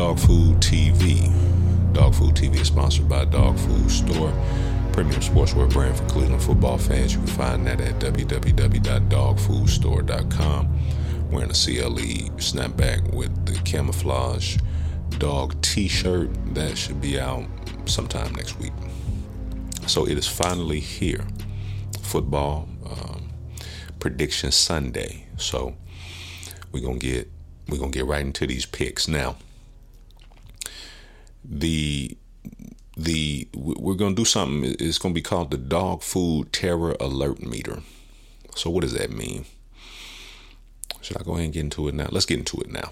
Dawg Food TV. Dawg Food TV is sponsored by Dawg Food Store, premium sportswear brand for Cleveland football fans. You can find that at www.dogfoodstore.com. Wearing a CLE snapback with the camouflage dog t-shirt that should be out sometime next week. So it is finally here. Football um, prediction Sunday. So we're gonna get we're gonna get right into these picks now the the we're going to do something. It's going to be called the Dawg Food terror alert meter. So what does that mean? Should i go ahead and get into it now? Let's get into it now.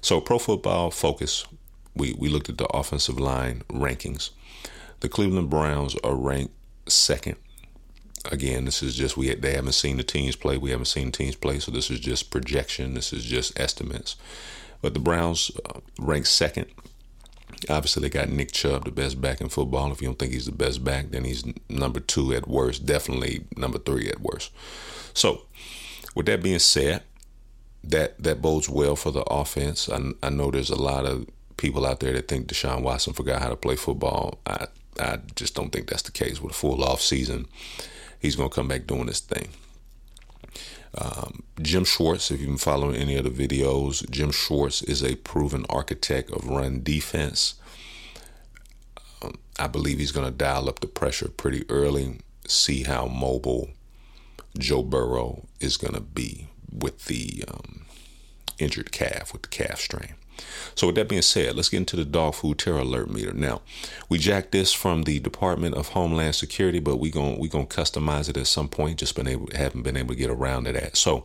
So pro football focus we we looked at the offensive line rankings. The cleveland browns are ranked second. Again this is just we they haven't seen the teams play. We haven't seen teams play so this is just projection. This is just estimates. But the browns uh, second Obviously, they got Nick Chubb, the best back in football. If you don't think he's the best back, then he's number two at worst. Definitely number three at worst. So, with that being said, that that bodes well for the offense. I, I know there's a lot of people out there that think Deshaun Watson forgot how to play football. I I just don't think that's the case. With a full off season, he's to come back doing this thing. Um, Jim Schwartz, if you've been following any of the videos, Jim Schwartz is a proven architect of run defense. Um, I believe he's going to dial up the pressure pretty early, see how mobile Joe Burrow is going to be with the um, injured calf, with the calf strain. So, with that being said, let's get into the Dawg Food terror alert meter. Now, we jacked this from the Department of Homeland Security, but we going we gonna customize it at some point. Just been able haven't been able to get around to that. So,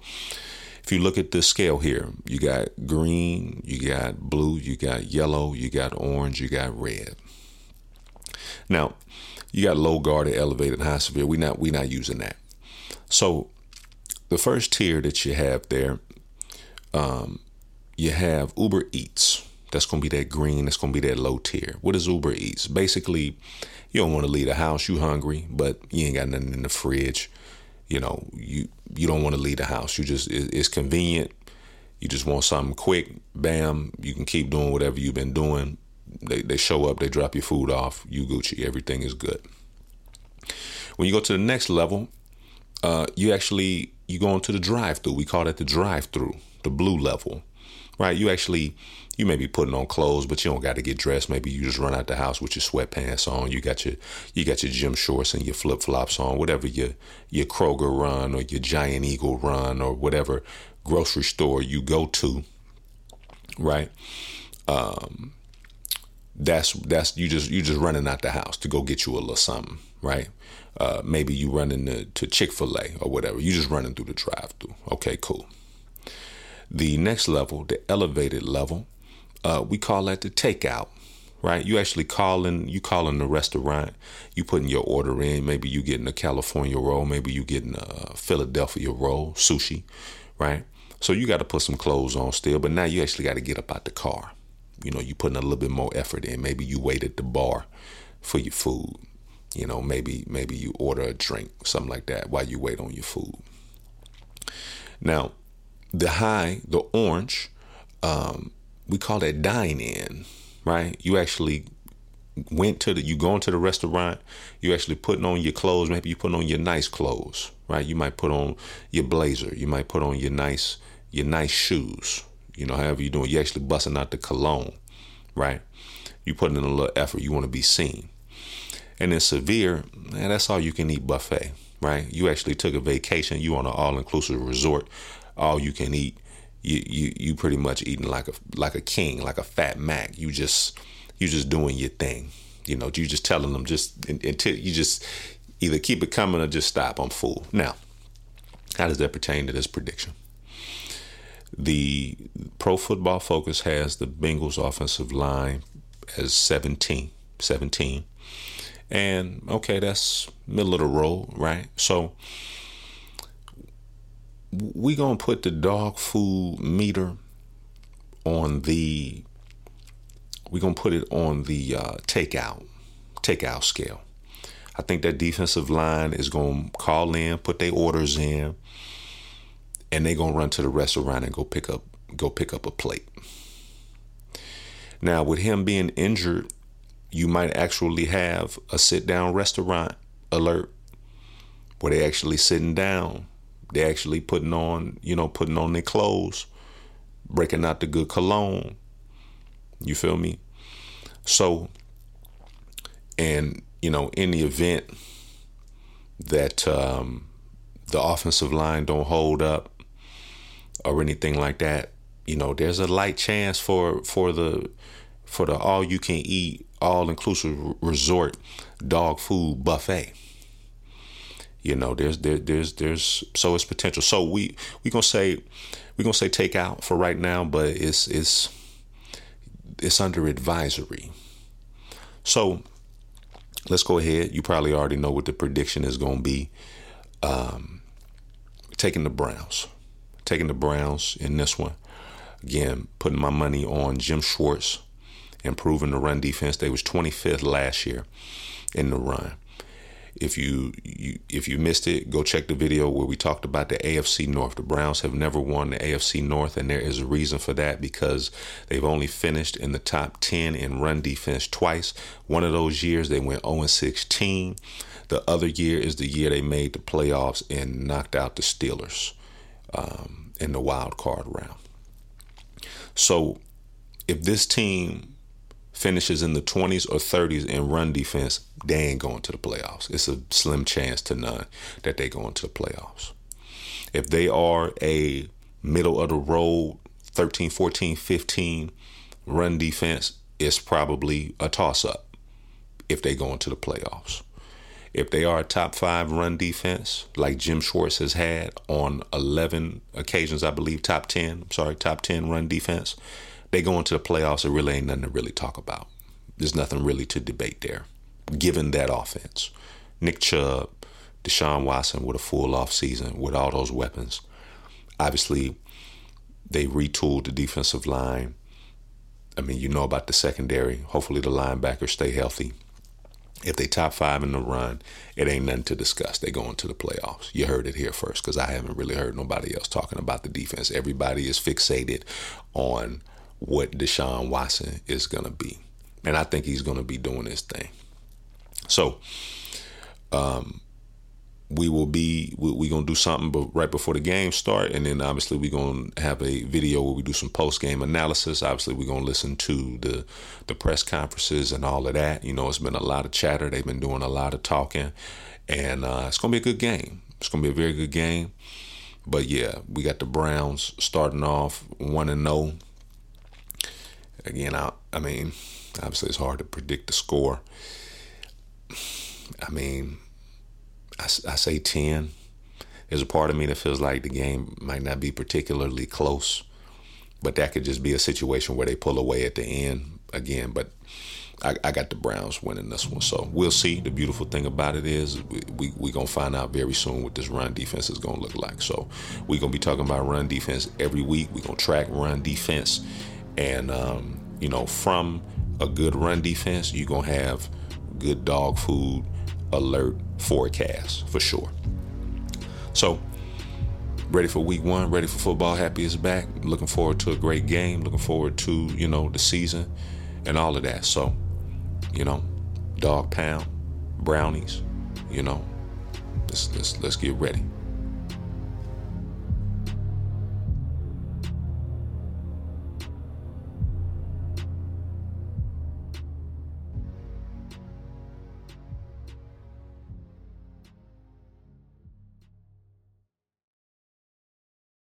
if you look at the scale here, you got green, you got blue, you got yellow, you got orange, you got red. Now, you got low guarded, elevated, high severe. We not we not using that. So, the first tier that you have there um, you have Uber Eats. That's going to be that green. That's going to be that low tier. What is Uber Eats? Basically, you don't want to leave the house. You hungry, but you ain't got nothing in the fridge. You know, you you don't want to leave the house. You just it, it's convenient. You just want something quick. Bam, you can keep doing whatever you've been doing. They they show up. They drop your food off. You Gucci. Everything is good. When you go to the next level, uh, you actually you go into the drive-through. We call that the drive-through, the blue level right? You actually you may be putting on clothes, but you don't got to get dressed. Maybe you just run out the house with your sweatpants on. You got your you got your gym shorts and your flip flops on. Whatever your your Kroger run or your Giant Eagle run or whatever grocery store you go to, right? Um, that's that's you just you just running out the house to go get you a little something, right? Uh, maybe you running to, to Chick Fil A or whatever. You just running through the drive through. Okay, cool. The next level, the elevated level, uh, we call that the takeout, right? You actually calling, you calling the restaurant, you putting your order in. Maybe you getting a California roll, maybe you getting a Philadelphia roll, sushi, right? So you got to put some clothes on still, but now you actually got to get up out the car. You know, you putting a little bit more effort in. Maybe you wait at the bar for your food. You know, maybe maybe you order a drink, something like that, while you wait on your food. Now, the high, the orange, um, we call that dine in, right? You actually went to the you go into the restaurant, you actually putting on your clothes, maybe you putting on your nice clothes, right? You might put on your blazer, you might put on your nice your nice shoes, you know, however you're doing, you actually busting out the cologne, right? You putting in a little effort, you want to be seen. And then severe, man, that's all you can eat buffet, right? You actually took a vacation, you on an all inclusive resort all you can eat. You you you pretty much eating like a like a king, like a fat mac. You just you just doing your thing. You know, you just telling them just until you just either keep it coming or just stop. I'm full. Now, how does that pertain to this prediction? The Pro Football Focus has the Bengals offensive line as 17, 17. And okay, that's middle of the road, right? So we gonna put the dog food meter on the we're gonna put it on the uh, takeout takeout scale. I think that defensive line is gonna call in, put their orders in, and they gonna run to the restaurant and go pick up go pick up a plate. Now, with him being injured, you might actually have a sit down restaurant alert where they actually sitting down. They actually putting on, you know, putting on their clothes, breaking out the good cologne. You feel me? So, and you know, in the event that um, the offensive line don't hold up or anything like that, you know, there's a light chance for for the for the all you can eat all inclusive resort dog food buffet. You know, there's there, there's there's so it's potential. So we we gonna say we gonna say take out for right now, but it's it's it's under advisory. So let's go ahead. You probably already know what the prediction is going to be. Um, taking the Browns, taking the Browns in this one. Again, putting my money on Jim Schwartz, improving the run defense. They was 25th last year in the run. If you, you if you missed it, go check the video where we talked about the AFC North. The Browns have never won the AFC North, and there is a reason for that because they've only finished in the top 10 in run defense twice. One of those years they went 0 16. The other year is the year they made the playoffs and knocked out the Steelers um, in the wild card round. So if this team finishes in the 20s or 30s in run defense, they ain't going to the playoffs. It's a slim chance to none that they go into the playoffs. If they are a middle of the road 13, 14, 15 run defense, it's probably a toss up if they go into the playoffs. If they are a top five run defense, like Jim Schwartz has had on 11 occasions, I believe, top 10, I'm sorry, top 10 run defense, they go into the playoffs, there really ain't nothing to really talk about. There's nothing really to debate there, given that offense. Nick Chubb, Deshaun Watson with a full off season with all those weapons. Obviously, they retooled the defensive line. I mean, you know about the secondary. Hopefully, the linebackers stay healthy. If they top five in the run, it ain't nothing to discuss. They go into the playoffs. You heard it here first because I haven't really heard nobody else talking about the defense. Everybody is fixated on what Deshaun Watson is going to be. And I think he's going to be doing this thing. So, um, we will be we, we gonna do something but right before the game start and then obviously we're gonna have a video where we do some post-game analysis. Obviously we're gonna listen to the the press conferences and all of that. You know it's been a lot of chatter. They've been doing a lot of talking. And uh, it's gonna be a good game. It's gonna be a very good game. But yeah we got the browns starting off 1 and 0 again I, I mean obviously it's hard to predict the score i mean I, I say 10. There's a part of me that feels like the game might not be particularly close, but that could just be a situation where they pull away at the end again. But I, I got the Browns winning this one, so we'll see. The beautiful thing about it is we we we gonna find out very soon what this run defense is gonna look like. So we're gonna be talking about run defense every week. We're gonna track run defense, and um, you know from a good run defense, you're gonna have good dog food alert forecast for sure. So, ready for week one, ready for football. Happy is back. Looking forward to a great game. Looking forward to, you know, the season and all of that. So, you know, Dawg Pound, brownies, you know, let's let's let's get ready.